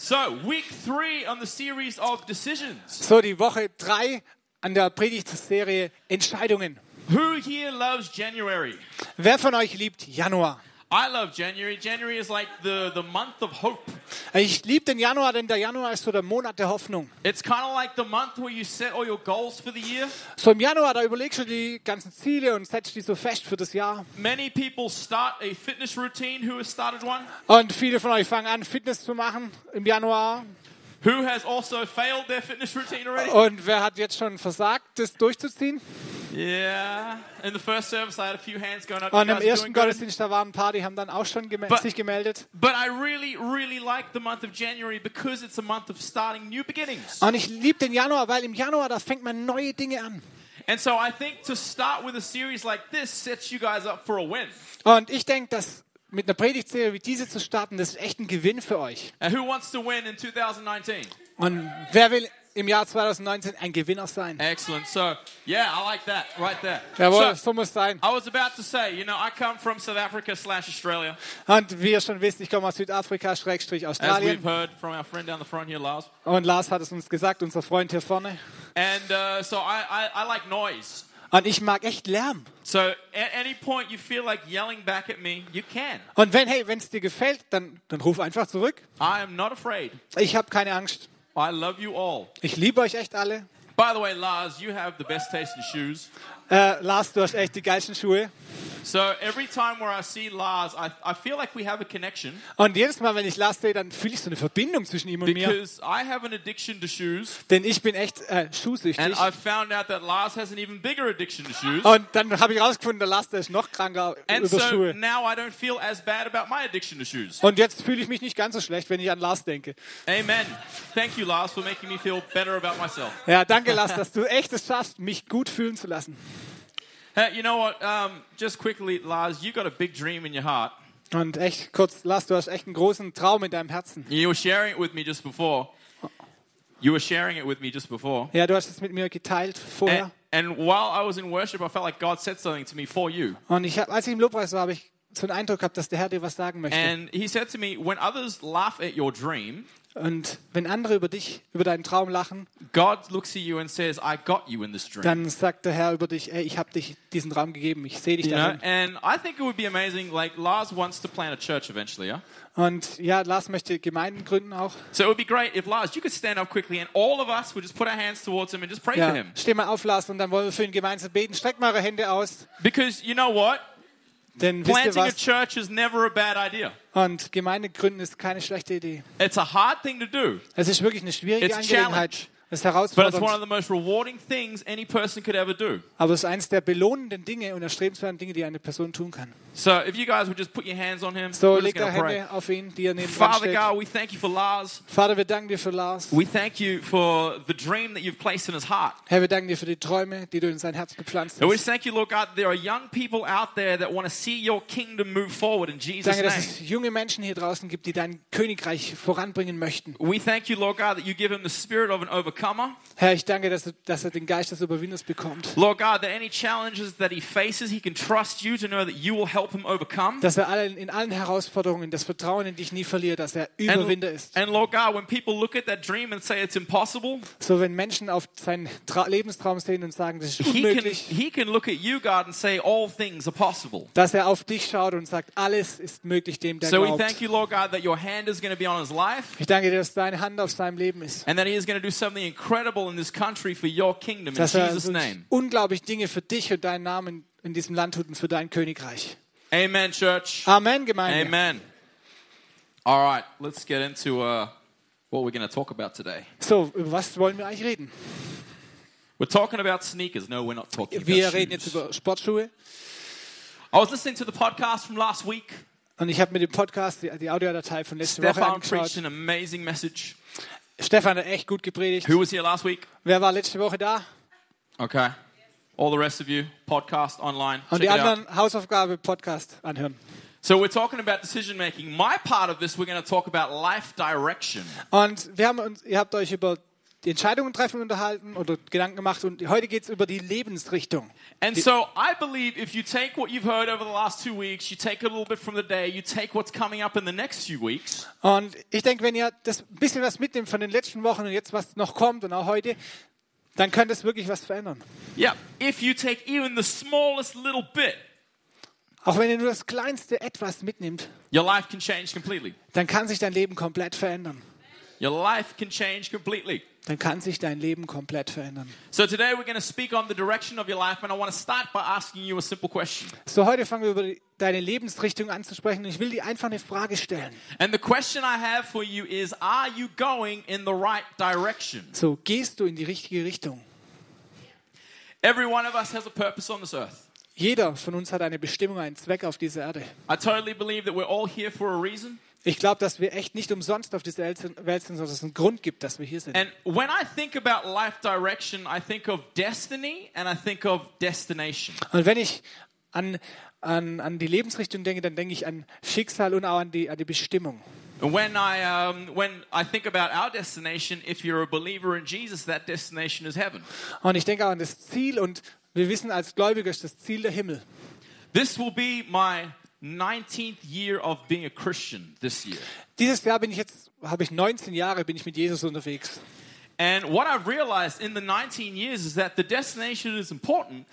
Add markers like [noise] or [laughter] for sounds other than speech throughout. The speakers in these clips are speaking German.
So, week three on the series of decisions. So, die Woche drei an der Predigtserie Entscheidungen. Who here loves January? Wer von euch liebt Januar? I love January. January is like the, the month of hope. Ich liebe den Januar, denn der Januar ist so der Monat der Hoffnung. It's kind of like the month where you set all your goals for the year. So im Januar, da überlegst du die ganzen Ziele und setzt die so fest für das Jahr. Many people start a fitness routine. Who has started one? Und viele von euch fangen an, Fitness zu machen im Januar. Who has also failed their fitness routine already? Und wer hat jetzt schon versagt, das durchzuziehen? Yeah. In the first service, I had a few hands going up. Und im ersten. Gottesdienst, da waren ein paar, die haben dann auch schon geme But- sich gemeldet. But I really, really like the month of January because it's a month of starting new beginnings. Und ich liebe den Januar, weil im Januar, da fängt man neue Dinge an. And so I think to start with a series like this sets you guys up for a win. Und ich denke, dass mit einer Predigtserie wie diese zu starten, das ist echt ein Gewinn für euch. And who wants to win in 2019? Und wer will im Jahr 2019 ein Gewinner sein? Excellent. So, yeah, I like that right there. Jawohl, So, so muss es sein. I was about to say, you know, I come from South Africa slash Australia, Und wie ihr schon wisst, ich komme aus Südafrika, Schrägstrich as we've Australien. heard from our friend down the front here, Lars. Und Lars hat es uns gesagt, unser Freund hier vorne. And uh, so I, I, I like noise. Und ich mag echt Lärm. So at any point you feel like yelling back at me, you can. Und wenn, hey, wenn es dir gefällt, dann, dann ruf einfach zurück. I am not afraid. Ich habe keine Angst. I love you all. Ich liebe euch echt alle. By the way, Lars, you have the best taste in shoes. Äh, Lars, du hast echt die geilsten Schuhe. So every time where I see Lars, I, I feel like we have a connection Und jedes Mal, wenn ich Lars sehe, dann fühle ich so eine Verbindung zwischen ihm und mir. because I have an addiction to shoes. Denn ich bin echt äh, And schuhsüchtig. I've found out that Lars has an even bigger addiction to shoes. Und dann habe ich rausgefunden, der Lars, der ist noch kranker And über so Schuhe. now I don't feel as bad about my addiction to shoes. Und jetzt fühle ich mich nicht ganz so schlecht, wenn ich an Lars denke. Amen. Thank you, Lars, for making me feel better about myself. Ja, danke Lars, dass du echt es schaffst, mich gut fühlen zu lassen. Hey, you know what? Um, just quickly, Lars, you got a big dream in your heart. Und echt kurz, Lars, du hast echt einen großen Traum in deinem Herzen. You were sharing it with me just before. You were sharing it with me just before. Ja, du hast es mit mir geteilt vorher. And, and while I was in worship, I felt like God said something to me for you. Und ich hab, als ich im Lobpreis war, habe ich so einen Eindruck gehabt, dass der Herr dir was sagen möchte. And He said to me, When others laugh at your dream, Und wenn andere über dich, über deinen Traum lachen, God looks at you and says, I got you in this dream. dann sagt der Herr über dich, ey, ich habe dich diesen Traum gegeben, ich sehe dich You know, darin. and I think it would be amazing. Like Lars wants to plant a church eventually, yeah. Und ja, Lars möchte Gemeinden gründen auch. So it would be great if Lars, you could stand up quickly, and all of us would just put our hands towards him and just pray for Ja, him. steh mal auf, Lars, und dann wollen wir für ihn gemeinsam beten. Streckt mal eure Hände aus, Because you know what, denn wisst planting a church is never a bad idea. Und Gemeinde gründen ist keine schlechte Idee. It's a hard thing to do, Es ist wirklich eine schwierige It's Angelegenheit. challenge. Es ist but it's one of herausfordernd. the most rewarding things any person could ever do. Aber es ist eines der belohnenden Dinge und erstrebenswerten Dinge, die eine Person tun kann. So if you guys would just put your hands on him, So, legt eure pray. Hände auf ihn, die er neben Father. God, we thank you for Lars. Vater, wir danken dir für Lars. We thank you for the dream that you've placed in his heart. Herr, wir danken dir für die Träume, die du in sein Herz gepflanzt And we hast. thank you, Lord God, there are young people out there that want to see your kingdom move forward in Jesus' Danke, dass name. es junge Menschen hier draußen gibt, die dein Königreich voranbringen möchten. We thank you, Lord God, that you give him the spirit of an overcomer. Herr, ich danke, dass er, dass er den Geist des Überwinders bekommt. Lord God, that any challenges that he faces, he can trust you to know that you will help him overcome. Dass er allen, in allen Herausforderungen das Vertrauen in dich nie verliert, dass er Überwinder ist. and Lord God, when people look at that dream and say it's impossible, So, wenn Menschen auf seinen Tra Lebenstraum sehen und sagen, das ist he can, unmöglich, he can look at you, God, and say all things are possible. dass er auf dich schaut und sagt, alles ist möglich dem, der So we glaubt. thank you, Lord God, that your hand is going to be on his life Ich danke dir, dass deine Hand auf seinem Leben ist. and that he is going to do something incredible in this country for your kingdom in Dass er Jesus' so name. unglaublich Dinge für dich und deinen Namen in diesem Land tut und für dein Königreich. Amen, church. Amen, Gemeinde. Amen. All right, let's get into uh, what we're going to talk about today. So, über was wollen wir eigentlich reden? We're talking about sneakers. No, we're not talking Wir about reden jetzt shoes. über Sportschuhe. I was listening to the podcast from last week. Und ich habe mir den Podcast, die, die Audiodatei von letzter Woche Stefan preached angeschaut. an amazing message. Stefan hat echt gut gepredigt. Who was here last week? Wer war letzte Woche da? Okay. All the rest of you, podcast online. Und Check die anderen Hausaufgabe Podcast anhören. So we're talking about decision making. My part of this, we're going to talk about life direction. Und wir haben uns, ihr habt euch über Entscheidungen treffen unterhalten oder Gedanken gemacht und heute geht es über die Lebensrichtung. And so I believe if you take what you've heard over the last two weeks, you take a little bit from the day, you take what's coming up in the next few weeks, Und ich denke, wenn ihr das ein bisschen was mitnimmt von den letzten Wochen und jetzt was noch kommt und auch heute, dann könnte es wirklich was verändern. yeah, if you take even the smallest little bit, Auch wenn ihr nur das kleinste etwas mitnimmt, your life can change completely. dann kann sich dein Leben komplett verändern. Your life can change completely. Dann kann sich dein Leben komplett verändern. So today we're going to speak on the direction of your life, and I want to start by asking you a simple question. So, heute fangen wir über deine Lebensrichtung an zu sprechen und ich will dir einfach eine Frage stellen. And the question I have for you is Are you going in the right direction? So, gehst du in die richtige Richtung? Every one of us has a purpose on this earth. Jeder von uns hat eine Bestimmung, einen Zweck auf dieser Erde. I totally believe that we're all here for a reason. Ich glaube, dass wir echt nicht umsonst auf dieser Welt sind, sondern dass es einen Grund gibt, dass wir hier sind. And when I think about life direction, I think of destiny and I think of destination. Und wenn ich an, an, an die Lebensrichtung denke, dann denke ich an Schicksal und auch an die, an die Bestimmung. And when I, um, when I think about our destination, if you're a believer in Jesus, that destination is heaven. Und ich denke auch an das Ziel und wir wissen als Gläubiger ist das Ziel der Himmel. This will be my 19th year of being a Christian this year. Dieses Jahr bin ich jetzt, habe ich 19 Jahre, bin ich mit Jesus unterwegs. And what I've realized in the 19 years is that the destination is important,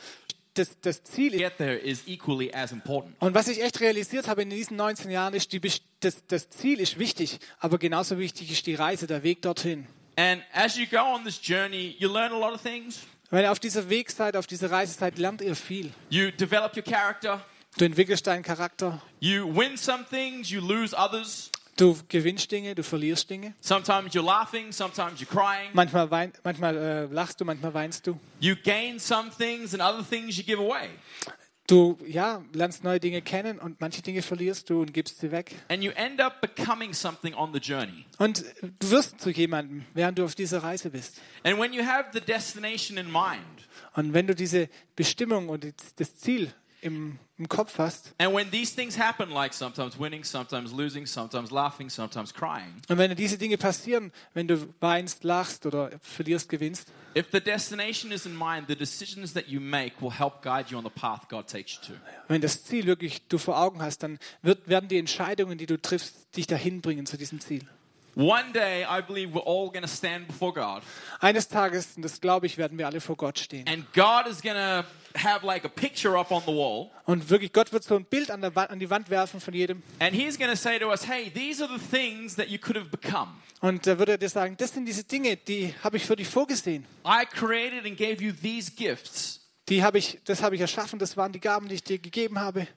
Das, das Ziel get there is equally as important. Und was ich echt realisiert habe in diesen 19 Jahren ist, die, das, das Ziel ist wichtig, aber genauso wichtig ist die Reise, der Weg dorthin. And as you go on this journey, you learn a lot of things. Wenn ihr auf dieser Weg seid, auf dieser Reise seid, lernt ihr viel. You develop your character. Du entwickelst deinen Charakter, You win some things, you lose others. du gewinnst Dinge, du verlierst Dinge. Sometimes you're laughing, sometimes you're crying. Manchmal, wein, manchmal äh, lachst du, manchmal weinst du. You gain some things and other things you give away. Du ja, lernst neue Dinge kennen und manche Dinge verlierst du und gibst sie weg. And you end up becoming something on the journey. Und du wirst zu jemandem, während du auf dieser Reise bist. And when you have the destination in mind, Und wenn du diese Bestimmung und das Ziel im, im Kopf hast, and when these things happen, like sometimes winning, sometimes losing, sometimes laughing, sometimes crying, Und wenn diese Dinge passieren, wenn du weinst, lachst oder verlierst, gewinnst, if the destination is in mind, the decisions that you make will help guide you on the path God takes you to. wenn das Ziel wirklich du vor Augen hast, dann wird, werden die Entscheidungen, die du triffst, dich dahin bringen zu diesem Ziel. One day, I believe we're all going to stand before God, Eines Tages, und das glaube ich, werden wir alle vor Gott stehen. and God is going to have like a picture up on the wall, Und wirklich, Gott wird so ein Bild an, der Wand, an die Wand werfen von jedem. and He's going to say to us, Hey, these are the things that you could have become. Und da wird er dir sagen, das sind diese Dinge, die habe ich für dich vorgesehen. I created and gave you these gifts. Die habe ich, das habe ich erschaffen, das waren die Gaben, die ich dir gegeben habe.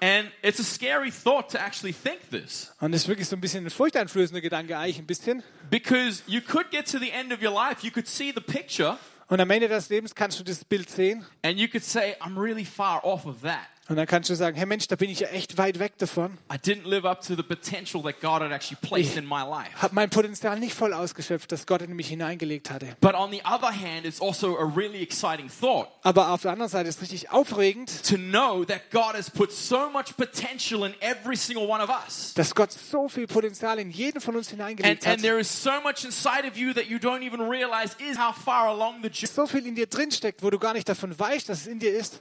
And it's a scary thought to actually think this Und das ist wirklich so ein bisschen ein furchteinflößender Gedanke, eigentlich ein bisschen. because you could get to the end of your life, you could see the picture, Und am Ende des Lebens kannst du das Bild sehen and you could say, I'm really far off of that. Und dann kannst du sagen, hey Mensch, da bin ich ja echt weit weg davon. I didn't live up to the potential that God had actually placed in my life. Habe mein Potenzial nicht voll ausgeschöpft, das Gott in mich hineingelegt hatte. But on the other hand, it's also a really exciting thought Aber auf der anderen Seite ist es richtig aufregend, to know that God has put so much potential in every single one of us. dass Gott so viel Potenzial in jeden von uns And, hineingelegt and hat. there is so much inside of you that you don't even realize is how far along the journey. So viel in dir drin steckt, wo du gar nicht davon weißt, dass es in dir ist.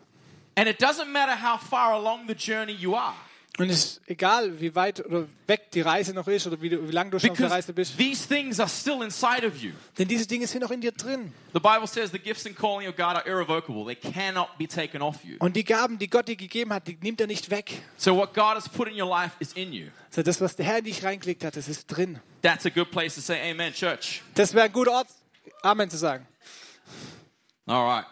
And it doesn't matter how far along the journey you are. Und es ist egal, wie weit oder weg die Reise noch ist oder wie, wie lange du schon auf der Reise bist. these things are still inside of you. Denn diese Dinge sind noch in dir drin. The Bible says the gifts and calling of God are irrevocable. They cannot be taken off you. Und die Gaben, die Gott dir gegeben hat, die nimmt er nicht weg. So what God has put in your life is in you. So das, was der Herr in dich reingelegt hat, das ist drin. That's a good place to say amen, church. Das wäre ein guter Ort, Amen zu sagen. All right.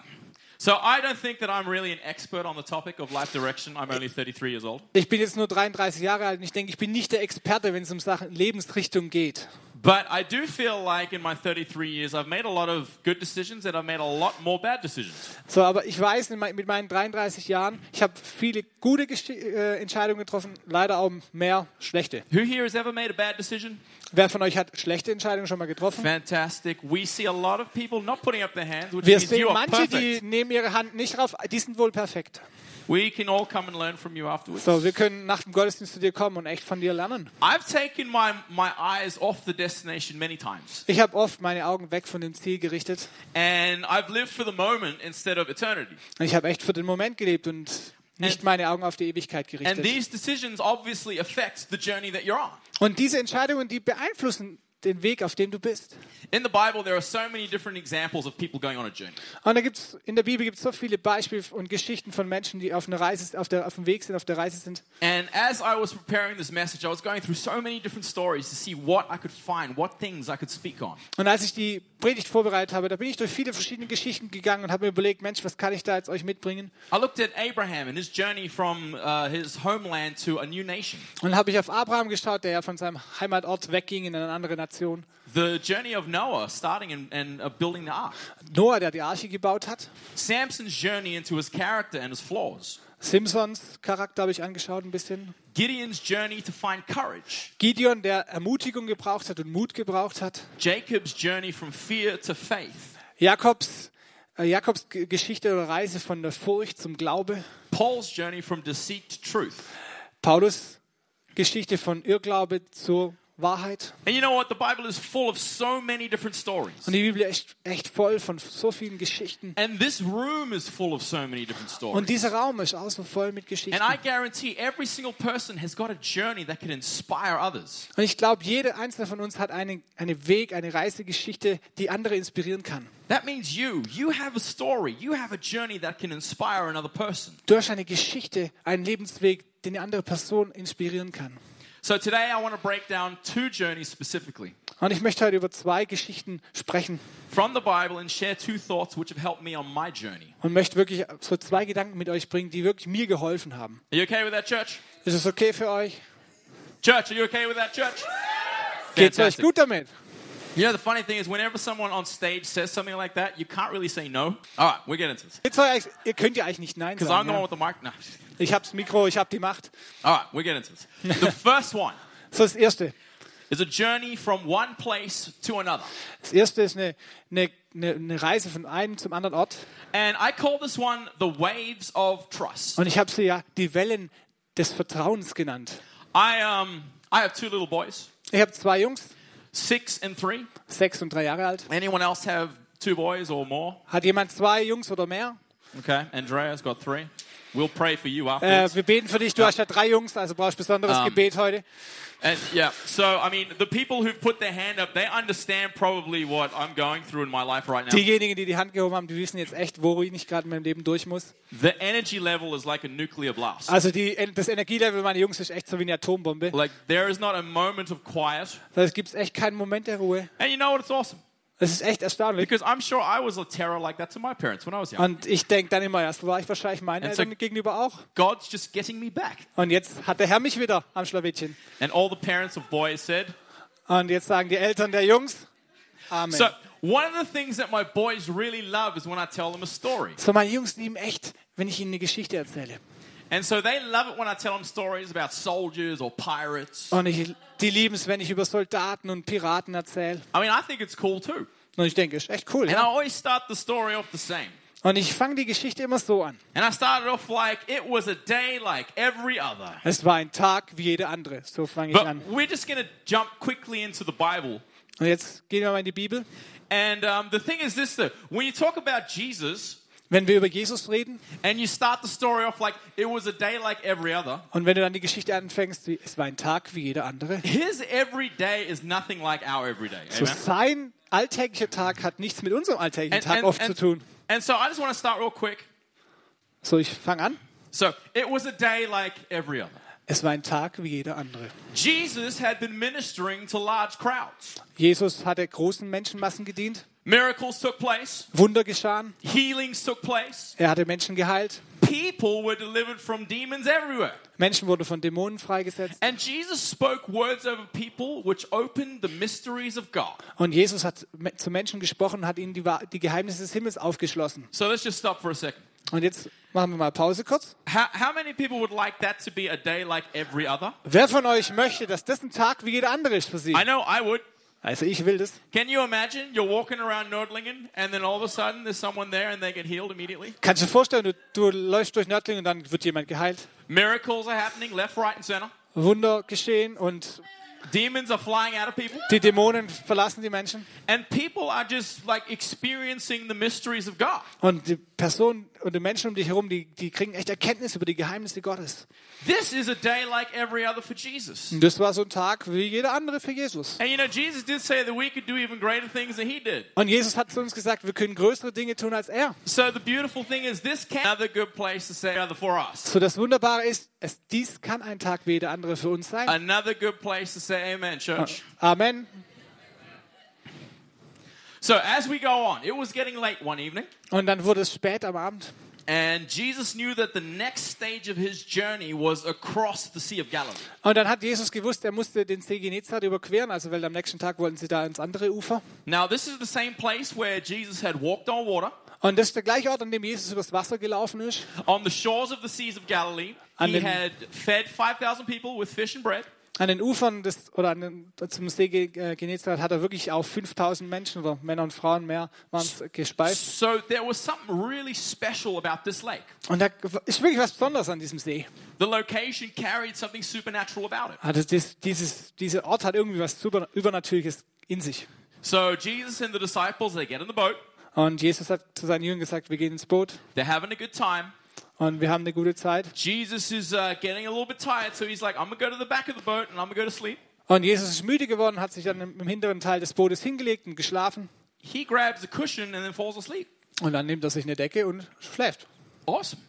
So I don't think that I'm really an expert on the topic of life direction. I'm only 33 years old. Ich bin jetzt nur 33 Jahre alt und ich denke, ich bin nicht der Experte, wenn es um Sachen Lebensrichtung geht. But I do feel like in my 33 years, I've made a lot of good decisions and I've made a lot more bad decisions. So, aber ich weiß mit meinen 33 Jahren, ich habe viele gute Gesch- äh, Entscheidungen getroffen, leider auch mehr schlechte. Who here has ever made a bad decision? Wer von euch hat schlechte Entscheidungen schon mal getroffen? Fantastic. We see a lot of people not putting up their hands, which Wir means you sehen are manche, die perfect. nehmen ihre Hand nicht rauf, die sind wohl perfekt. We can all come and learn from you afterwards. So, wir können nach dem Gottesdienst zu dir kommen und echt von dir lernen. I've taken my, my eyes off the destination many times, Ich habe oft meine Augen weg von dem Ziel gerichtet and I've lived for the moment instead of eternity. und ich habe echt für den Moment gelebt und nicht meine Augen auf die Ewigkeit And gerichtet. these decisions obviously affect the journey that you're on. Und diese Entscheidungen, die beeinflussen den Weg, auf dem du bist. In the Bible, there are so many different examples of people going on a journey. Und da gibt's, in der Bibel gibt es so viele Beispiele und Geschichten von Menschen, die auf, einer Reise, auf, der, auf dem Weg sind, auf der Reise sind. And as I was preparing this message, I was going through so many different stories to see what I could find, what things I could speak on. Und als ich die Predigt vorbereitet habe, da bin ich durch viele verschiedene Geschichten gegangen und habe mir überlegt, Mensch, was kann ich da jetzt euch mitbringen? I looked at Abraham and his journey from uh, his homeland to a new nation, Und habe ich auf Abraham geschaut, der ja von seinem Heimatort wegging in eine andere Nation. The journey of Noah starting and, and uh, building the ark, Noah, der die Arche gebaut hat. Samson's journey into his character and his flaws, Simpsons Charakter habe ich angeschaut ein bisschen. Gideon's journey to find courage, Gideon, der Ermutigung gebraucht hat und Mut gebraucht hat. Jacob's journey from fear to faith, Jakobs, äh, Jakobs Geschichte oder Reise von der Furcht zum Glaube. Paul's journey from deceit to truth. Paulus Geschichte von Irrglaube zur Wahrheit. And you know what? The Bible is full of so many different stories. Und die Bibel ist echt, echt voll von so vielen Geschichten. And this room is full of so many different stories. Und dieser Raum ist auch so voll mit Geschichten. And I guarantee every single person has got a journey that can inspire others. Und ich glaube, jeder einzelne von uns hat einen, einen Weg, eine Reisegeschichte, die andere inspirieren kann. That means you. You have a story. You have a journey that can inspire another person. Du hast eine Geschichte, einen Lebensweg, den eine andere Person inspirieren kann. So today I want to break down two journeys specifically Und ich möchte heute über zwei Geschichten sprechen from the Bible and share two thoughts which have helped me on my journey. und möchte wirklich so zwei Gedanken mit euch bringen, die wirklich mir geholfen haben. Are you okay with that, church? Ist es okay für euch? Church, are you okay with that, church? Geht's euch gut damit? You know, the funny thing is, whenever someone on stage says something like that, you can't really say no. All right, we're getting into this. Ihr könnt ja eigentlich nicht Nein Because I'm sagen. the one with the mic. No. Ich hab's Mikro, ich hab die Macht. All right, we're getting into this. The [laughs] first one So, das Erste. is a journey from one place to another. Das Erste ist eine, eine, eine Reise von einem zum anderen Ort. And I call this one the waves of trust. Und ich habe sie ja die Wellen des Vertrauens genannt. I, um, I have two little boys, Ich habe zwei Jungs, six and three. sechs und drei Jahre alt. Anyone else have two boys or more? Hat jemand zwei Jungs oder mehr? Okay, Andrea's got three. We'll pray for you Äh, afterwards. wir beten für dich. Du hast ja drei Jungs, also brauchst besonderes Ähm, Gebet heute. And yeah, so I mean, the people who've put their hand up, they understand probably what I'm going through in my life right now. Diejenigen, die die Hand gehoben haben, die wissen jetzt echt, wo ich gerade in meinem Leben durch muss. The energy level is like a nuclear blast. Also die, das Energielevel meiner Jungs ist echt so wie eine Atombombe. Like there is not a moment of quiet. Da gibt es echt keinen Moment der Ruhe. And you know what? It's awesome Das ist echt erstaunlich. because I'm sure I was a terror like that to my parents when I was young. Und ich denke dann immer, erst war ich wahrscheinlich meinen And so- Eltern gegenüber auch. God's just getting me back. Und jetzt hat der Herr mich wieder am Schlawittchen. And all the parents of boys said. Und jetzt sagen die Eltern der Jungs, Amen. So one of the things that my boys really love is when I tell them a story. So, meine Jungs lieben echt, wenn ich ihnen eine Geschichte erzähle. And so they love it when I tell them stories about soldiers or pirates. Und ich, die lieben es, wenn ich über Soldaten und Piraten erzähle. I mean, I think it's cool too. Und ich denke, ist echt cool. And I Ja? always start the story off the same. Und ich fange die Geschichte immer so an. And I started off like it was a day like every other. Es war ein Tag wie jeder andere. So fange ich But an. we're just to jump quickly into the Bible. Und jetzt gehen wir mal in die Bibel. And um, the thing is this though, when you talk about Jesus Wenn wir über Jesus reden and you start the story off like it was a day like every other, und wenn du dann die Geschichte anfängst, wie, es war ein Tag wie jeder andere. his every day is nothing like our every day. So sein alltäglicher Tag hat nichts mit unserem alltäglichen And, Tag and, oft and, zu tun. and so I just want to start real quick. So, ich fange an. So it was a day like every other. Es war ein Tag wie jeder andere. Jesus had been ministering to large crowds. Jesus hatte großen Menschenmassen gedient. Miracles took place, Wunder geschahen. healings took place, Er hatte Menschen geheilt. people were delivered from demons everywhere. Menschen wurden von Dämonen freigesetzt. And Jesus spoke words over people which opened the mysteries of God. Und Jesus hat zu Menschen gesprochen hat ihnen die, die Geheimnisse des Himmels aufgeschlossen. So let's just stop for a second. Und jetzt machen wir mal Pause kurz. How, how many people would like that to be a day like every other? Wer von euch möchte, dass das ein Tag wie jeder andere ist für sie? I know I would. Also ich will das. Can you imagine you're walking around Nordlingen and then all of a sudden there's someone there and they get healed immediately? Kannst du dir vorstellen, du, du läufst durch Nördling und dann wird jemand geheilt. Miracles are happening left, right, and center. Wunder geschehen und Demons are flying out of people. die Dämonen verlassen die Menschen. And people are just like experiencing the mysteries of God. Und die Personen und die Menschen um dich herum, die, die kriegen echt Erkenntnis über die Geheimnisse Gottes. This is a day like every other for Jesus. Und das war so ein Tag wie jeder andere für Jesus. And you know, Jesus did say that we could do even greater things than he did. Und Jesus hat zu uns gesagt, wir können größere Dinge tun als er. So the beautiful thing is this can another good place to say other for us. So das Wunderbare ist, es, dies kann ein Tag wie jeder andere für uns sein. Another good place to say amen, church. Amen. So as we go on, it was getting late one evening. Und dann wurde es spät am Abend. And Jesus knew that the next stage of his journey was across the Sea of Galilee. Und dann hat Jesus gewusst, er musste den See Genezareth überqueren, also weil am nächsten Tag wollten sie da ins andere Ufer. Now, this is the same place where Jesus had walked on water Und das ist der gleiche Ort, an dem Jesus übers Wasser gelaufen ist. on the shores of the seas of Galilee. He had fed 5,000 people with fish and bread. An den Ufern des, oder an den, zum See äh, Genezareth hat er wirklich auf 5000 Menschen oder Männer und Frauen mehr waren's gespeist. So there was something really special about this lake. Und da ist wirklich was Besonderes an diesem See. The location carried something supernatural about it. Also das, dieses, dieser Ort hat irgendwie was Super, Übernatürliches in sich. So Jesus and the disciples, they get in the boat. Und Jesus hat zu seinen Jüngern gesagt, wir gehen ins Boot They're having a good time. Und wir haben eine gute Zeit. Jesus is uh, getting a little bit tired, so he's like, I'm to go to the back of the boat and I'm to go to sleep. Und Jesus ist müde geworden, hat sich dann im hinteren Teil des Bootes hingelegt und geschlafen. He grabs a cushion and then falls asleep. Und dann nimmt er sich eine Decke und schläft. Awesome.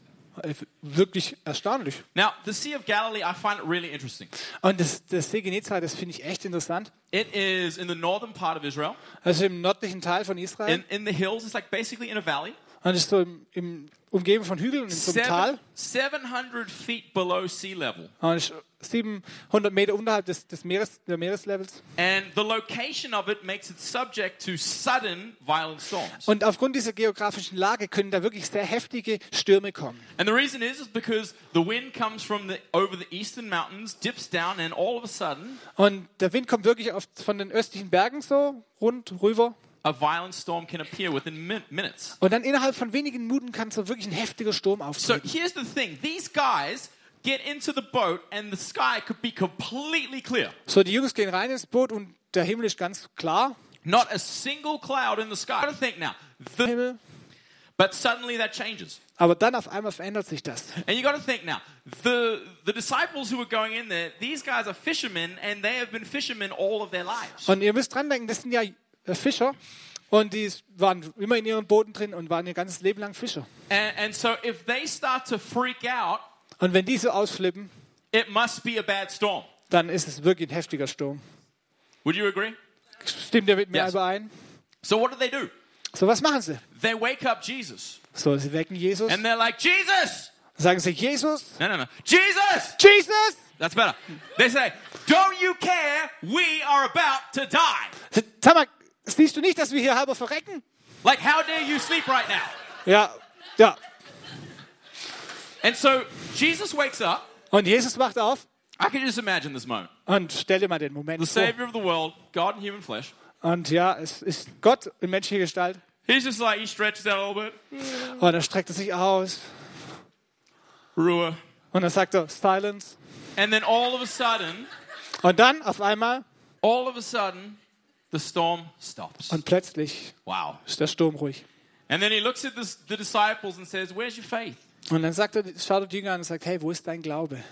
Äh, Wirklich erstaunlich. Now, the Sea of Galilee, I find it really interesting. Und das, das See Genezareth, das finde ich echt interessant. It is in the northern part of Israel, Also im nördlichen Teil von Israel. in, in the hills. It's like basically in a valley. Und es ist so im, im umgeben von Hügeln und in so einem Tal. Seven, 700 feet below sea level. Und es ist 700 Meter unterhalb des, des Meeres, der Meereslevels. And the location of it makes it subject to sudden violent storms. Und aufgrund dieser geografischen Lage können da wirklich sehr heftige Stürme kommen. And the reason is, is because the wind comes from the over the eastern mountains, dips down, and all of a sudden, Und der Wind kommt wirklich auf, von den östlichen Bergen so rund rüber. A violent storm can appear within min- minutes. Und dann innerhalb von wenigen Minuten kann so wirklich ein heftiger Sturm So auftreten. here's the thing: these guys get into the boat, and the sky could be completely clear. So, die Jungs gehen rein ins Boot und der Himmel ist ganz klar. Not a single cloud in the sky. Don't think now. The, Himmel. but suddenly that changes. Aber dann auf einmal verändert sich das. And you got to think now, the, the disciples who were going in there, these guys are fishermen and they have been fishermen all of their lives. Und ihr müsst dran denken, das sind ja Fischer. Und die waren immer in ihren Booten drin und waren ihr ganzes Leben lang Fischer. And, and so if they start to freak out, Und wenn die so ausflippen, it must be a bad storm. dann ist es wirklich ein heftiger Sturm. Would you agree? Stimmt ihr mit mir Yes. überein? So what do they do? So, was machen sie? They wake up Jesus So, sie wecken Jesus. and they're like, Jesus! Sagen sie, Jesus? No, no, no. Jesus! Jesus! That's better. They say, Don't you care? We are about to die. Sag mal, siehst du nicht, dass wir hier halber verrecken? Like, how dare you sleep right now? Ja, ja. And so Jesus wakes up. Und Jesus wacht auf I can just imagine this moment. und stell dir mal den Moment The vor. Savior of the world, God in human flesh. Und ja, es ist Gott in menschlicher Gestalt. He's just like, he stretches out a little bit. Und er streckt sich aus. Ruah. Und dann sagt er, Silence. And then all of a sudden, Und dann auf einmal all of a sudden, the storm stops. und plötzlich Wow. ist der Sturm ruhig. And then he looks at this, the disciples and says, Where's your faith? Und dann sagt er, schaut er die Jünger an und sagt, hey, wo ist dein Glaube?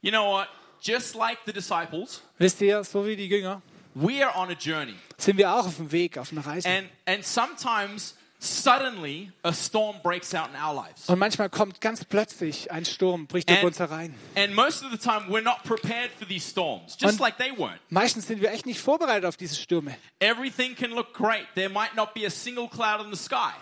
You know what? Just like the disciples, Wisst ihr, so wie die Jünger, we are on a journey. sind wir auch auf dem Weg, auf einer Reise. And, and sometimes, suddenly, a storm breaks out in our lives. Und manchmal kommt ganz plötzlich ein Sturm, bricht über uns herein. and most of the time, we're not prepared for these storms, just Und- like they weren't. Meistens sind wir echt nicht vorbereitet auf diese Stürme. Everything can look great. There might not be a single cloud in the sky.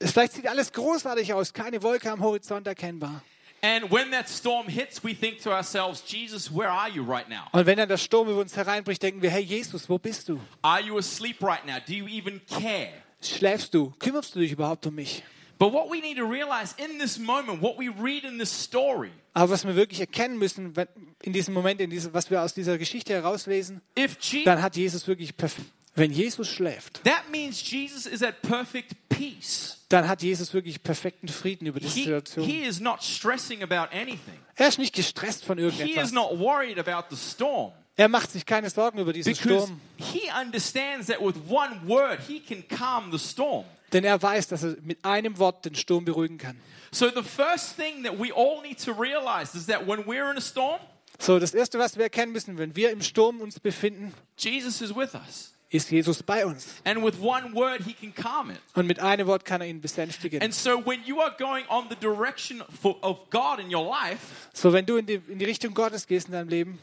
Vielleicht sieht alles großartig aus, keine Wolke am Horizont erkennbar. And when that storm hits, we think to ourselves, Jesus, where are you right now? Und wenn dann der Sturm über uns hereinbricht, denken wir, hey Jesus, wo bist du? Are you asleep right now? Do you even care? Schläfst du? Kümmerst du dich überhaupt um mich? But what we need to realize in this moment, what we read in this story, Aber was wir wirklich erkennen müssen, in diesem Moment, in diesem, was wir aus dieser Geschichte herauslesen, if Jesus, dann hat Jesus wirklich wenn Jesus schläft, that means Jesus is at perfect peace. dann hat Jesus wirklich perfekten Frieden über die He, Situation. he is not stressing about anything. Er ist nicht gestresst von He is irgendetwas. not worried about the storm Er macht sich keine Sorgen über diesen because Sturm, he understands that with one word he can calm the storm. denn er weiß, dass er mit einem Wort den Sturm beruhigen kann. So the first thing that we all need to realize is that when we're in a storm, So, das Erste, was wir erkennen müssen, wenn wir im Sturm uns befinden, Jesus is with us. ist Jesus bei uns. And with one word he can calm it. Und mit einem Wort kann er ihn besänftigen. And so when you are going on the direction for, of God in your life So, wenn du in die, in die Richtung Gottes gehst in deinem Leben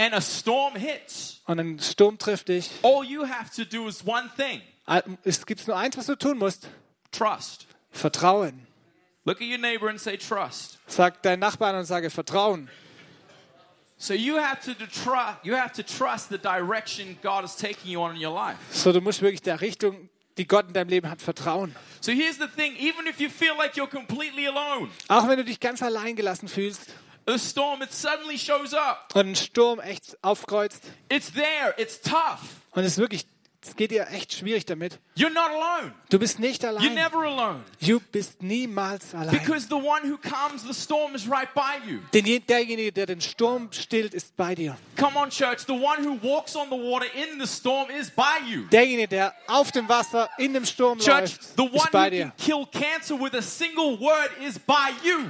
and a storm hits, und ein Sturm trifft dich, all you have to do is one thing es gibt nur eins, was du tun musst. trust. Vertrauen. Look at your neighbor and say trust. Sag deinen Nachbarn und sage Vertrauen. So you have to try, you have to trust the direction God is taking you on in your life. So, du musst wirklich der Richtung, die Gott in deinem Leben hat, vertrauen. So here's the thing, even if you feel like you're completely alone, Auch wenn du dich ganz allein gelassen fühlst the storm it suddenly shows up. und ein Sturm echt aufkreuzt It's there, it's tough. und es wirklich, es geht dir echt schwierig damit. You're not alone. Du bist nicht You're allein. never alone. Du bist niemals allein. Because the one who calms the storm is right by you. Denn je- derjenige, der den Sturm stillt, ist bei dir. Come on, church. The one who walks on the water in the storm is by you. Derjenige, der auf dem Wasser in dem Sturm Church, läuft, the ist one bei who dir. can kill cancer with a single word is by you.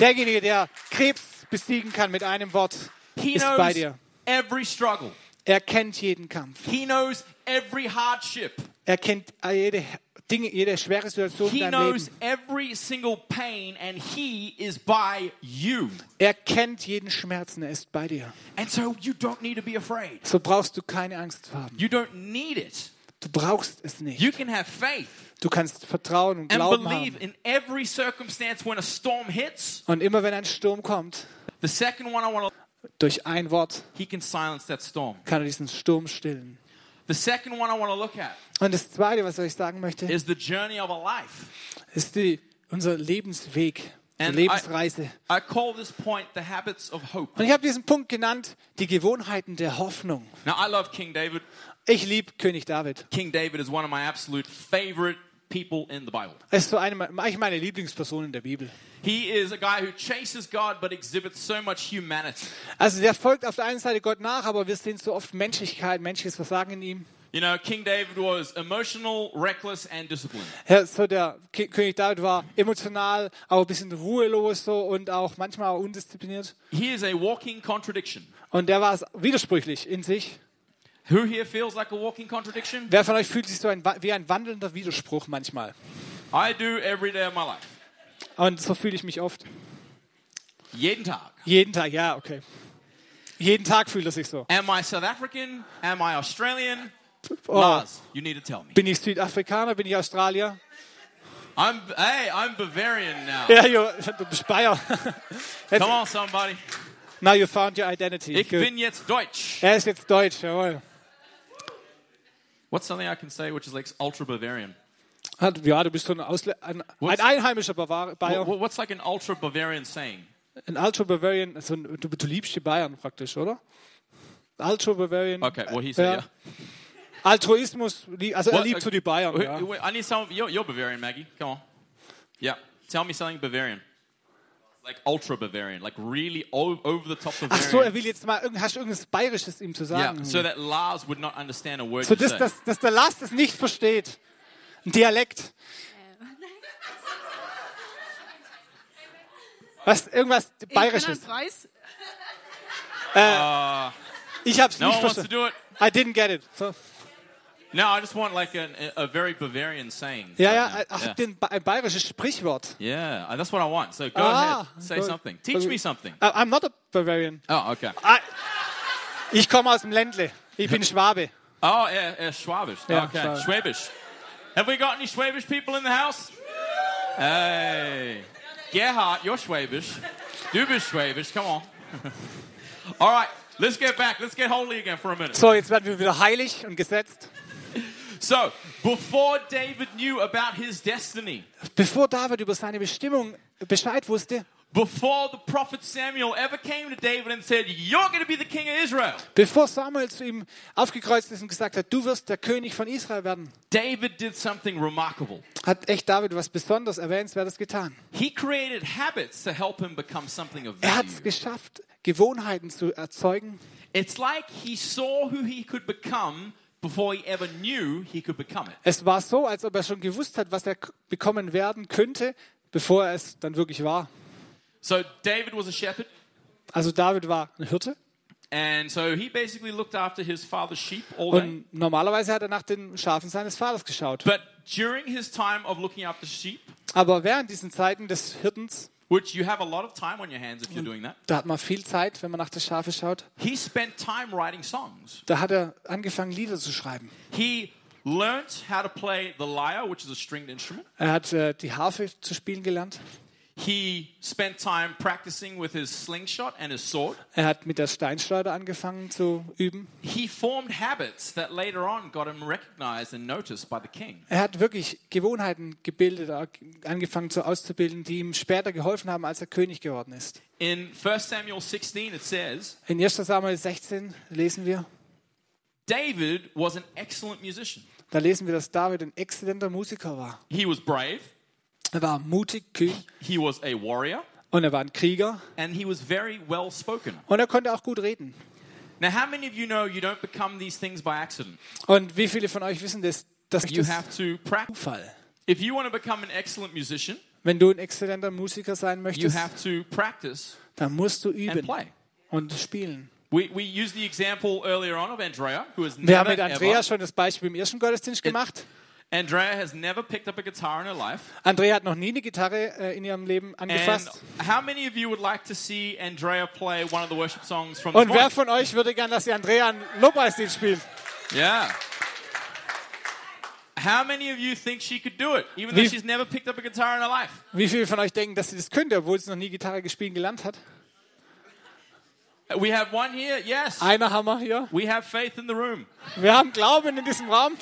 Derjenige, der Krebs besiegen kann mit einem Wort, He ist bei dir. every struggle. Er kennt jeden Kampf. He knows every hardship. Er kennt jede Dinge, jede schwere Situation in He deinem knows Leben. every single pain, and He is by you. Er kennt jeden Schmerzen, er ist bei dir. And so you don't need to be afraid. So brauchst du keine Angst haben. You don't need it. Du brauchst es You nicht. can have faith Du kannst Vertrauen und and Glauben believe haben. in every circumstance when a storm hits. Und immer wenn ein Sturm kommt, The second one I want to, durch ein Wort He can silence that storm. kann er diesen Sturm stillen. The second one I want to look at Und das Zweite, was ich sagen möchte, is the journey of a life. ist die, unser Lebensweg, unsere And Lebensreise. I call this point the habits of hope. Und ich habe diesen Punkt genannt, die Gewohnheiten der Hoffnung. Now, I love King David. Ich liebe König David. King David is one of my absolute favorite people in the Bible. Er ist so eine, me- eigentlich meine Lieblingsperson in der Bibel. He is a guy who chases God but exhibits so much humanity. Also der folgt auf der einen Seite Gott nach, aber wir sehen so oft Menschlichkeit, menschliches Versagen in ihm. You know, King David was emotional, reckless, and disciplined. Ja, so der K König David war emotional, aber ein bisschen ruhelos so und auch manchmal auch undiszipliniert. He is a walking contradiction. Und der war widersprüchlich in sich. Who here feels like a walking contradiction? Wer von euch fühlt sich so ein, wie ein wandelnder Widerspruch manchmal? I do every day of my life. Und so fühle ich mich oft. Jeden Tag. Jeden Tag, ja, okay. Jeden Tag fühlt er sich so. Am I South African? Am I Australian? Oh, Lars, you need to tell me. bin ich Südafrikaner, bin ich Australier? I'm hey, I'm Bavarian now. Ja, jo, du bist Bayer. [laughs] Come on, somebody. now you found your identity. Ich Good. bin jetzt Deutsch. Er ist jetzt Deutsch, jawohl. What's something I can say which is like ultra Bavarian? Hat- Ja, du bist so ein, Ausle ein, ein What's- einheimischer Bavar Bayer. Wh- What's like an ultra Bavarian saying? Ein Ultra Bavarian, also du, du liebst die Bayern praktisch, oder? Ultra Bavarian. Okay, well he said yeah. Altruismus, also er What- liebt so die Bayern. Wait, Ja. wait, I need some. You're, you're Bavarian, Maggie. Come on. Yeah. Tell me something Bavarian. Like ultra Bavarian, like really over the top Ach Bavarian. so, er will jetzt mal, irgend- hast du irgendwas Bayerisches ihm zu yeah, sagen? so that Lars would not understand a word So, dass, dass, dass der Lars das nicht versteht. Ein Dialekt. Was, irgendwas Ich Bayerisches. ein Preis. Ich hab's no nicht verstanden. do it. I didn't get it. So. No, I just want like an, a very Bavarian saying. Ja, ja, now. ach, yeah. den, ein bayerisches Sprichwort. Yeah, that's what I want. So go Ah, ahead, say gut. something. Teach me something. Uh, I'm not a Bavarian. Oh, okay. I, ich komme aus dem Ländle. Ich bin Schwabe. [laughs] Oh, yeah, yeah Schwabisch. Yeah, okay, Schwabisch. Schwabisch. Have we got any Schwabisch people in the house? Hey, Gerhard, you're Schwabisch. Du bist Schwabisch. Come on. [laughs] All right, let's get back. Let's get holy again for a minute. So, jetzt werden wir wieder heilig und gesetzt. So, before David knew about his destiny, Bevor David über seine Bestimmung Bescheid wusste, before the prophet Samuel ever came to David and said, You're going to be the king of Israel, bevor Samuel zu ihm aufgekreuzt ist und gesagt hat, du wirst der König von Israel werden, David did something remarkable. hat echt David was besonders Erwähnenswertes getan. He created habits to help him become something of Er hat es value. geschafft, Gewohnheiten zu erzeugen. It's like he saw who he could become before he ever knew he could become it. Es war so, als ob er schon gewusst hat, was er bekommen werden könnte, bevor er es dann wirklich war. So David was a shepherd, Also David war ein Hirte and so he basically looked after his father's sheep all day. und normalerweise hat er nach den Schafen seines Vaters geschaut. But during his time of looking after sheep, Aber während diesen Zeiten des Hirtens, which you have a lot of time on your hands if you're doing that, da hat man viel Zeit, wenn man nach den Schafe schaut, he spent time writing songs. da hat er angefangen, Lieder zu schreiben. He learnt how to play the lyre, which is a stringed instrument. Er hat äh, die Harfe zu spielen gelernt. He spent time practicing with his slingshot and his sword. Er hat mit der Steinschleuder angefangen zu üben. He formed habits that later on got him recognized and noticed by the king. Er hat wirklich Gewohnheiten gebildet, angefangen zu auszubilden, die ihm später geholfen haben, als er König geworden ist. In 1 Samuel 16, it says, In 1. Samuel 16 lesen wir, David was an excellent musician. da lesen wir, dass David ein exzellenter Musiker war. He was brave, Er war mutig, kühn he was a warrior, und er war ein Krieger and he was very well spoken. und er konnte auch gut reden. Now, how many of you know you don't become these things by accident? Und wie viele von euch wissen das? Das You ist have to practice. Zufall. If you want to become an excellent musician, Wenn du ein exzellenter Musiker sein you möchtest, have to practice dann musst du and üben und spielen. We, we used the example earlier on of Andrea, who has Wir haben never, mit Andrea ever, schon das Beispiel im ersten Gottesdienst gemacht. Andrea has never picked up a guitar in her life. Andrea hat noch nie eine Gitarre äh, in ihrem Leben And angefasst. how many of you would like to see Andrea play one of the worship songs from Und wer von euch würde gern, dass die Andrea einen Lobpreislied spielt? Yeah. How many of you think she could do it, even though Wie- she's never picked up a guitar in her life? Wie viele von euch denken, dass sie das könnte, obwohl sie noch nie Gitarre gespielt gelernt hat? We have one here. Yes. Einer haben wir hier. We have faith in the room. Wir haben Glauben in diesem Raum.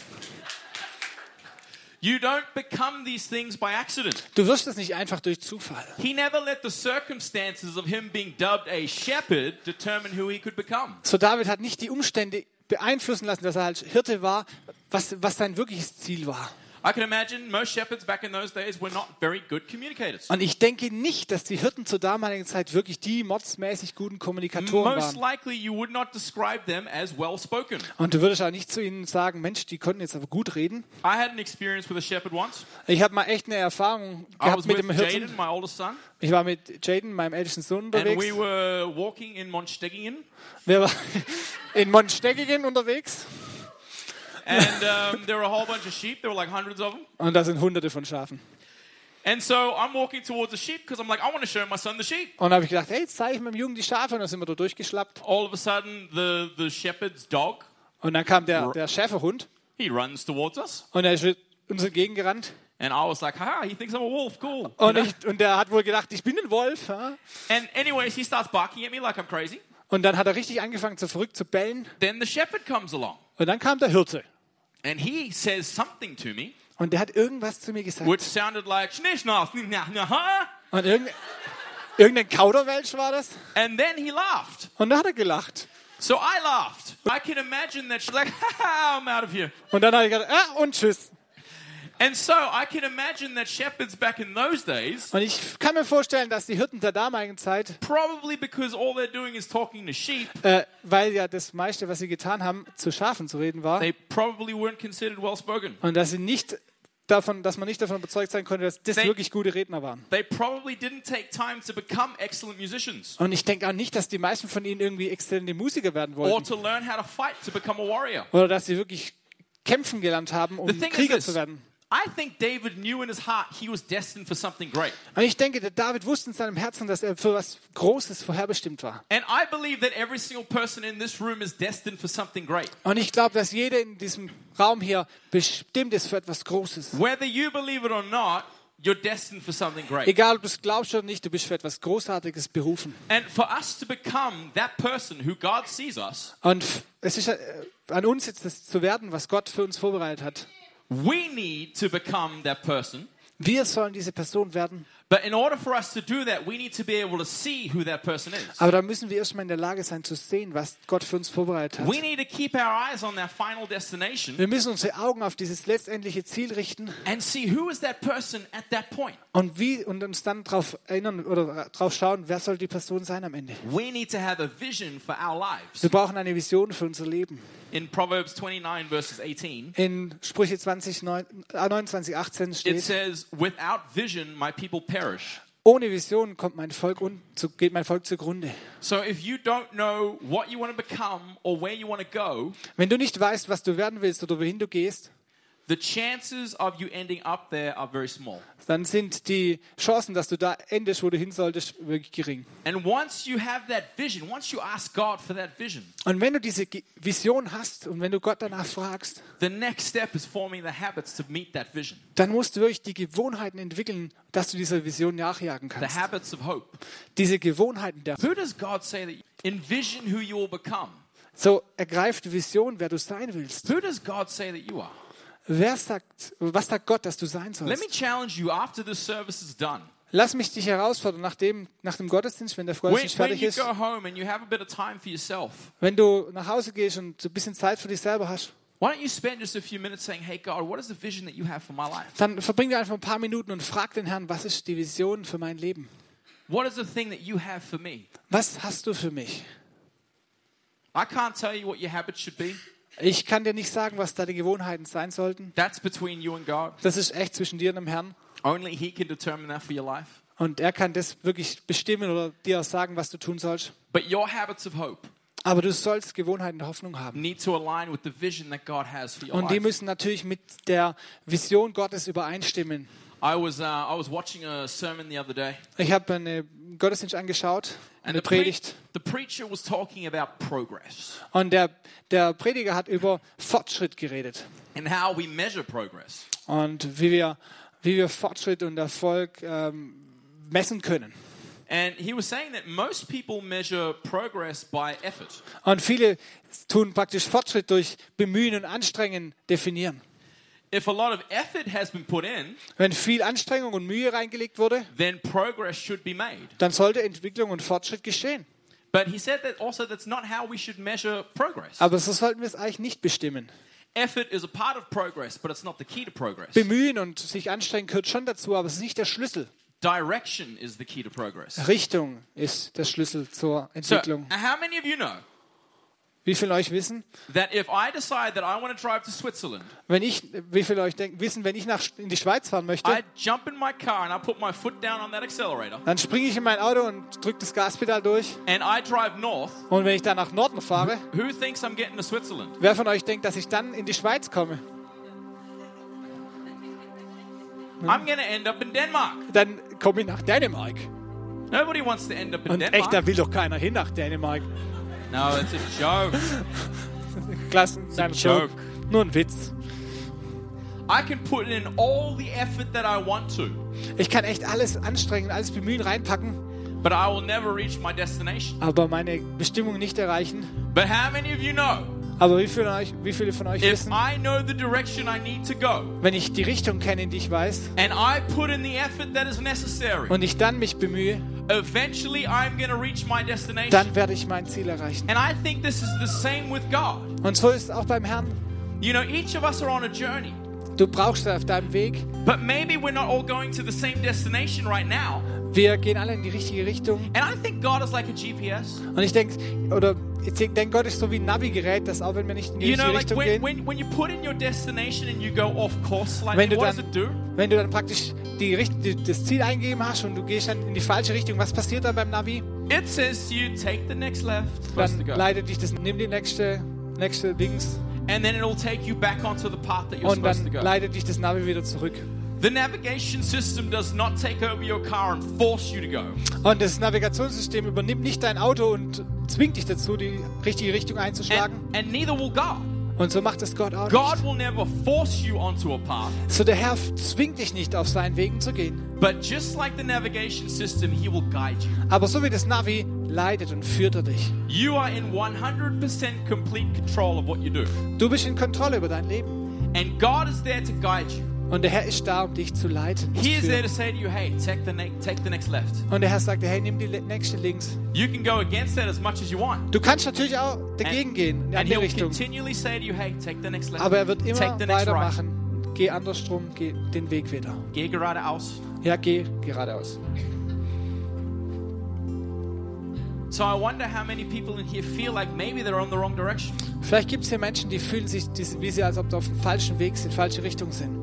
You don't become these things by accident. Du wirst es nicht einfach durch Zufall. He never let the circumstances of him being dubbed a shepherd determine who he could become. So David hat nicht die Umstände beeinflussen lassen, dass er halt Hirte war, was, was sein wirkliches Ziel war. I can imagine most shepherds back in those days were not very good communicators. Und ich denke nicht, dass die Hirten zur damaligen Zeit wirklich die mordsmäßig guten Kommunikatoren Most waren. likely, you would not describe them as well spoken. Und du würdest auch nicht zu ihnen sagen, Mensch, die konnten jetzt aber gut reden. I had an experience with a shepherd once. Ich habe mal echt eine Erfahrung I gehabt was mit with dem Hirten. Jaden, my oldest son, Ich war mit Jaden, meinem ältesten Sohn, and unterwegs. we were walking in Monsteggingen. Wir waren [laughs] in Monsteggingen unterwegs And um, there were a whole bunch of sheep. There were like hundreds of them. und da sind hunderte von Schafen. And so I'm walking towards the sheep because I'm like, I want to show my son the sheep. Und habe ich gedacht, hey, jetzt zeige ich meinem Jungen die Schafe und dann sind wir da durchgeschlappt. All of a sudden, the, the shepherd's dog, Und dann kam der, der Schäferhund he runs towards us. und er ist uns entgegengerannt. And I was like, haha, he thinks I'm a wolf. Cool. Und, ich, und der hat wohl gedacht, ich bin ein Wolf. Ja? And anyways, he starts barking at me like I'm crazy. Und dann hat er richtig angefangen, zu verrückt zu bellen. Then the shepherd comes along Und dann kam der Hirte. And he says something to me, Und der hat irgendwas zu mir gesagt. which sounded like, "Schnischnauf, [laughs] nah, nah, huh?" Und irgendein, irgendein Kauderwelsch war das. and then he laughed. Und da hat er gelacht. So I laughed. I can imagine that she's like, [laughs] I'm out of here. Und dann hat er gesagt, ah, und tschüss. Und ich kann mir vorstellen, dass die Hirten der damaligen Zeit, probably because all they're doing is talking to sheep, äh, weil ja das meiste, was sie getan haben, zu Schafen zu reden war, they probably weren't considered well spoken. und dass sie nicht davon, dass man nicht davon überzeugt sein konnte, dass das They- wirklich gute Redner waren. They probably didn't take time to become excellent musicians Und ich denke auch nicht, dass die meisten von ihnen irgendwie exzellente Musiker werden or wollten. to learn how to fight to become a warrior. Oder dass sie wirklich kämpfen gelernt haben, um Krieger zu werden. I think David knew in his heart he was destined for something great. Und ich denke, der David wusste in seinem Herzen, dass er für was Großes vorherbestimmt war. And I believe that every single person in this room is destined for something great. Und ich glaube, dass jeder in diesem Raum hier bestimmt ist für etwas Großes. Whether you believe it or not, you're destined for something great. Egal, ob du es glaubst oder nicht, du bist für etwas Großartiges berufen. And for us to become that person who God sees us, Und es ist äh, an uns jetzt das zu werden, was Gott für uns vorbereitet hat. We need to become that person. Wir sollen diese Person werden. But in order for us to do that, we need to be able to see who that person is. Aber da müssen wir erstmal in der Lage sein zu sehen, was Gott für uns vorbereitet hat. We need to keep our eyes on that final destination Wir müssen unsere Augen auf dieses letztendliche Ziel richten and see who is that person at that point. und wie und uns dann darauf erinnern oder darauf schauen, wer soll die Person sein am Ende. We need to have a vision for our lives. Wir brauchen eine Vision für unser Leben. In Proverbs 29, verses 18, In Sprüche 20, neun- äh, 29, 18 it steht, says, Without vision, my people perish. Ohne Vision kommt mein Volk un, zu, geht mein Volk zugrunde. So if you don't know what you want to become or where you want to go, Wenn du nicht weißt, was du werden willst oder wohin du gehst, the chances of you ending up there are very small. dann sind die Chancen, dass du da endest, wo du hin solltest, wirklich gering. And once you have that vision, once you ask God for that vision, Und wenn du diese Vision hast und wenn du Gott danach fragst, the next step is forming the habits to meet that vision. dann musst du wirklich die Gewohnheiten entwickeln, dass du dieser Vision nachjagen The kannst. habits of hope. Diese Gewohnheiten der Who does God say that envision who you will become? So ergreif die Vision, wer du sein willst. Who does God say that you are? Wer sagt, was sagt Gott, dass du sein Let me sollst? challenge you after the service is done. Lass mich dich herausfordern, nach dem, nach dem Gottesdienst, wenn der Gottesdienst when fertig ist, wenn du nach Hause gehst und ein bisschen Zeit für dich selber hast, why don't you spend just a few minutes saying, Hey, God, what is the vision that you have for my life? dann verbring dir einfach ein paar Minuten und frag den Herrn, was ist die Vision für mein Leben? What is the thing that you have for me? Was hast du für mich? I can't tell you what your habits should be. Ich kann dir nicht sagen, was deine Gewohnheiten sein sollten. That's between you and God. Das ist echt zwischen dir und dem Herrn. Only He can determine that for your life. Und er kann das wirklich bestimmen oder dir auch sagen, was du tun sollst. But your habits of hope Aber du sollst Gewohnheiten der Hoffnung haben. Und die müssen natürlich mit der Vision Gottes übereinstimmen. I was, uh, I was watching a sermon the other day, Ich habe einen Gottesdienst angeschaut, eine Predigt. the preacher was talking about progress Und der, der Prediger hat über Fortschritt geredet. and how we measure progress. Und wie wir, wie wir Fortschritt und Erfolg ähm, messen können. And he was saying that most people measure progress by effort. Und viele tun praktisch Fortschritt durch Bemühen und Anstrengen definieren. In, Wenn viel Anstrengung und Mühe reingelegt wurde, then progress should be made. dann sollte Entwicklung und Fortschritt geschehen. But he said that also that's not how we should measure progress. Aber so sollten wir es eigentlich nicht bestimmen. Effort is a part of progress, but it's not the key to progress. Bemühen und sich anstrengen gehört schon dazu, aber es ist nicht der Schlüssel. Direction is the key to progress. Richtung ist der Schlüssel zur So, Entwicklung. how many of you know Wie viele von euch wissen, that if I decide that I want to drive to Switzerland, wenn ich, wie viele euch denken, wissen, wenn ich nach, in die Schweiz fahren möchte, I jump in my car and I put my foot down on that accelerator dann springe ich in mein Auto und drücke das Gaspedal durch. and I drive north, Und wenn ich dann nach Norden fahre, who thinks I'm getting to Switzerland? wer von euch denkt, dass ich dann in die Schweiz komme? [laughs] I'm to end up in Denmark. Dann komme ich nach Dänemark. Nobody wants to end up in Und echt, Denmark. da will doch keiner hin nach Dänemark. No, it's a joke. Klassen, kleiner joke. Joke. Nur ein Witz. I can put in all the effort that I want to, Ich kann echt alles anstrengen, alles bemühen, reinpacken, but I will never reach my destination. aber meine Bestimmung nicht erreichen. But how many of you know Aber wie viele von euch, wie viele von euch wissen, I know the direction I need to go wenn ich die Richtung kenne, in die ich weiß, and I put in the effort that is necessary, und ich dann mich bemühe, eventually I'm going to reach my destination. dann werde ich mein Ziel erreichen. And I think this is the same with God. Und so ist auch beim Herrn. You know, each of us are on a journey, Du brauchst auf deinem Weg. but maybe we're not all going to the same destination right now. Wir gehen alle in die richtige Richtung. And I think God is like a GPS. Und ich denke, oder ich denke, Gott ist so wie ein Navigerät, dass auch wenn wir nicht in die You know, richtige like Richtung when, gehen, when, when Wenn du dann- it do? wenn du dann praktisch die, die, das Ziel eingegeben hast und du gehst dann in die falsche Richtung, was passiert dann beim Navi? It says you, take the next left, Dann leitet dich das, nimm die nächste, nächste links And then it'll take you back onto the path that you're und dann leitet dich das Navi wieder zurück. The navigation system does not take over your car and force you to go. Und das Navigationssystem übernimmt nicht dein Auto und zwingt dich dazu, die richtige Richtung einzuschlagen. And, and neither will God. Und so macht es Gott auch God nicht. will never force you onto a path, So der Herr zwingt dich nicht auf seinen Wegen zu gehen. but just like the navigation system, He will guide you. Aber so wie das Navi leitet und führt er dich. You are in 100% complete control of what you do. Du bist in Kontrolle über dein Leben. And God is there to guide you. Und der Herr ist da, um dich zu leiten. He is there to say to you, hey, take the, take the next left. Und der Herr sagt, hey, nimm die nächste links. You can go against that as much as you want. Du kannst natürlich auch dagegen gehen, in die And Richtung. continually say to you, hey, take the next left. Aber er wird take immer the next right. weitermachen. Geh andersrum, geh den Weg wieder. Geh geradeaus. Ja, geh geradeaus. So I wonder how many people in here feel like maybe they're on the wrong direction. Vielleicht gibt es hier Menschen, die fühlen sich, wie sie, als ob sie auf dem falschen Weg sind, falsche Richtung sind.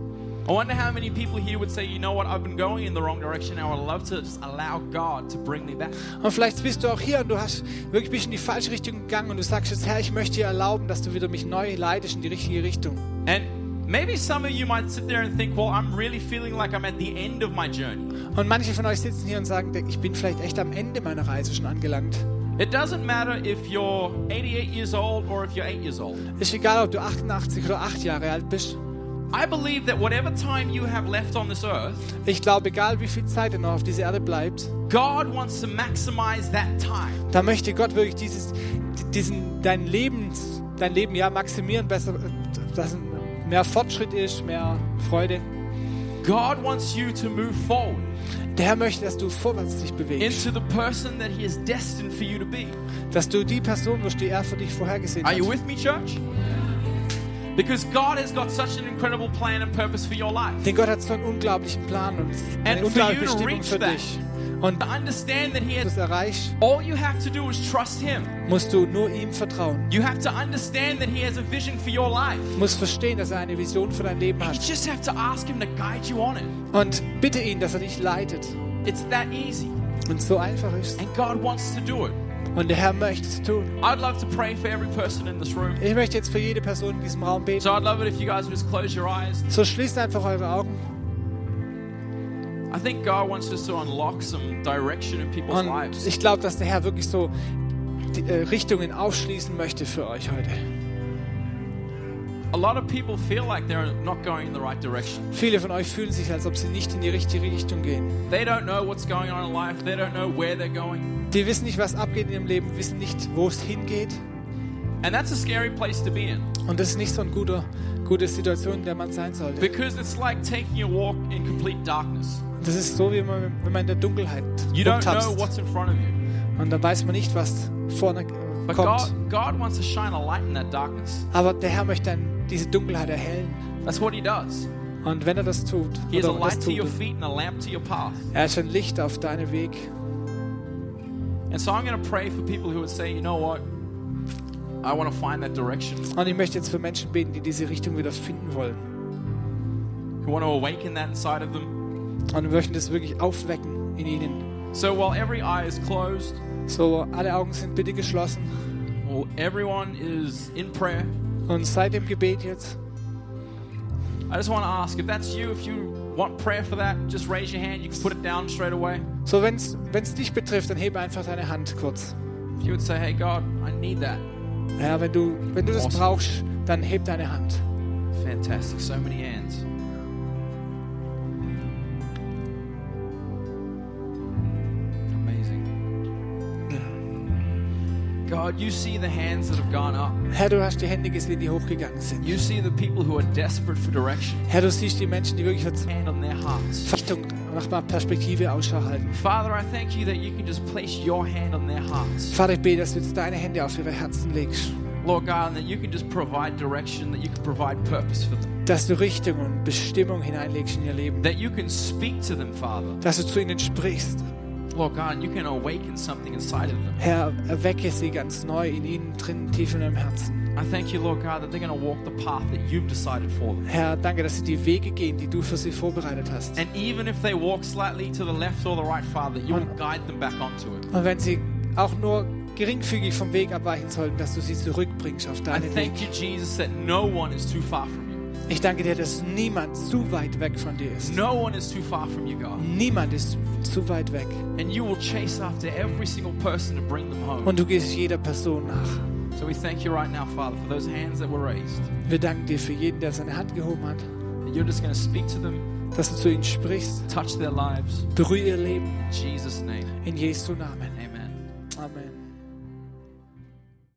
I wonder how many people here would say, you know what, I've been going in the wrong direction. I would love to just allow God to bring me back. Und vielleicht bist du auch hier und du hast wirklich bist in die falsche Richtung gegangen und du sagst jetzt, Herr, ich möchte dir erlauben, dass du wieder mich neu leitest in die richtige Richtung. And maybe some of you might sit there and think, well, I'm really feeling like I'm at the end of my journey. Und manche von euch sitzen hier und sagen, ich bin vielleicht echt am Ende meiner Reise schon angelangt. It doesn't matter if you're 88 years old or if you're 8 years old. Ist egal, ob du 88 oder 8 Jahre alt bist. I believe that whatever time you have left on this earth, Ich glaube, egal wie viel Zeit er noch auf dieser Erde bleibt, God wants to maximize that time. da möchte Gott wirklich dieses, diesen, dein, Lebens, dein Leben ja maximieren, besser, dass mehr Fortschritt ist, mehr Freude. God wants you to move forward Der Herr möchte, dass du vorwärts dich bewegst, into the person that He is destined for you to be. dass du die Person wirst, die er für dich vorhergesehen Are hat. you with me, church? Because God has got such an incredible plan and purpose for your life. Denn Gott hat so einen unglaublichen Plan und eine unglaubliche you Bestimmung für that. dich. Und understand that He has, es erreichst, all you have to do is trust Him. musst du nur ihm vertrauen. You have to understand that He has a vision for your life. Musst verstehen, dass er eine Vision für dein Leben You hat. just have to ask Him to guide you on it. Und bitte ihn, dass er dich leitet. It's that easy. Und so einfach ist And God wants to do it. Und der Herr möchte es tun. I'd love to pray for every person in this room. Ich möchte jetzt für jede Person in diesem Raum beten. So I'd love it if you guys would just close your eyes. So schließt einfach eure Augen. I think God wants us to unlock some direction in people's Und lives. ich glaube, dass der Herr wirklich so die, äh, Richtungen aufschließen möchte für euch heute. A lot of people feel like they're not going in the right direction. Viele von euch fühlen sich, als ob sie nicht in die richtige Richtung gehen. They don't know what's going on in life. They don't know where they're going. Die wissen nicht, was abgeht in ihrem Leben, wissen nicht, wo es hingeht. And that's a scary place to be in Und das ist nicht so eine gute, gute Situation, in der man sein sollte. because it's like taking a walk in complete darkness. Das ist so, wie man, wenn man in der Dunkelheit You don't know what's in front of you. Und dann weiß man nicht, was vorne But kommt. God, God wants to shine a light in that darkness. Aber der Herr möchte dann diese Dunkelheit erhellen. That's what He does. Und wenn er das tut, He is a oder das light to tut your er, feet and a lamp to your path. er ist ein Licht auf deinem Weg. And so I'm going to pray for people who would say, you know what? I want to find that direction. Und ich möchte jetzt für Menschen beten, die diese Richtung wieder finden wollen. Who want to awaken that inside of them. Und wir möchten das wirklich aufwecken in ihnen. So while every eye is closed, So, alle Augen sind bitte geschlossen. while everyone is in prayer, Und seit dem Gebet jetzt, I just want to ask if that's you, if you want prayer for that, just raise your hand. You can put it down straight away. so wenn es dich betrifft, dann hebe einfach deine Hand kurz. If you would say, hey, God, I need that. Ja, wenn du, wenn du das Awesome. brauchst, dann heb deine Hand. Fantastic. So many hands. God, you see the hands that have gone up. Herr, du hast die Hände gesehen, die hochgegangen sind. You see the people who are desperate for direction. Herr, du siehst die Menschen, die wirklich Hand on their hearts. Richtung, nach einer Perspektive Ausschau halten. Father, I thank you that you can just place your hand on their hearts. Vater, ich bete, dass du jetzt deine Hände auf ihre Herzen legst. Lord God, and that you can just provide direction, that you can provide purpose for them. Dass du Richtung und Bestimmung hineinlegst in ihr Leben. That you can speak to them, Father. Dass du zu ihnen sprichst. Lord God, you can awaken something inside of them. Herr, erwecke sie ganz neu in ihnen drin, tief in ihrem Herzen. I thank you, Lord God, that they're going to walk the path that you've decided for them. Herr, danke, dass sie die Wege gehen, die du für sie vorbereitet hast. And even if they walk slightly to the left or the right, Father, you will guide them back onto it. Und wenn sie auch nur geringfügig vom Weg abweichen sollten, dass du sie zurückbringst auf I deinen Weg. thank you, Jesus, that no one is too far from. Ich danke dir, dass niemand zu weit weg von dir ist. No one is too far from you, God. Niemand ist zu weit weg. And you will chase after every single person to bring them home. Und du gehst jeder Person nach. So we thank you right now, Father, for those hands that were raised. Wir danken dir für jeden, der seine Hand gehoben hat, That you're just going to speak to them, dass du zu ihnen sprichst. touch their lives. Berühre ihr Leben In Jesus' name, in Jesu Namen. amen. Amen.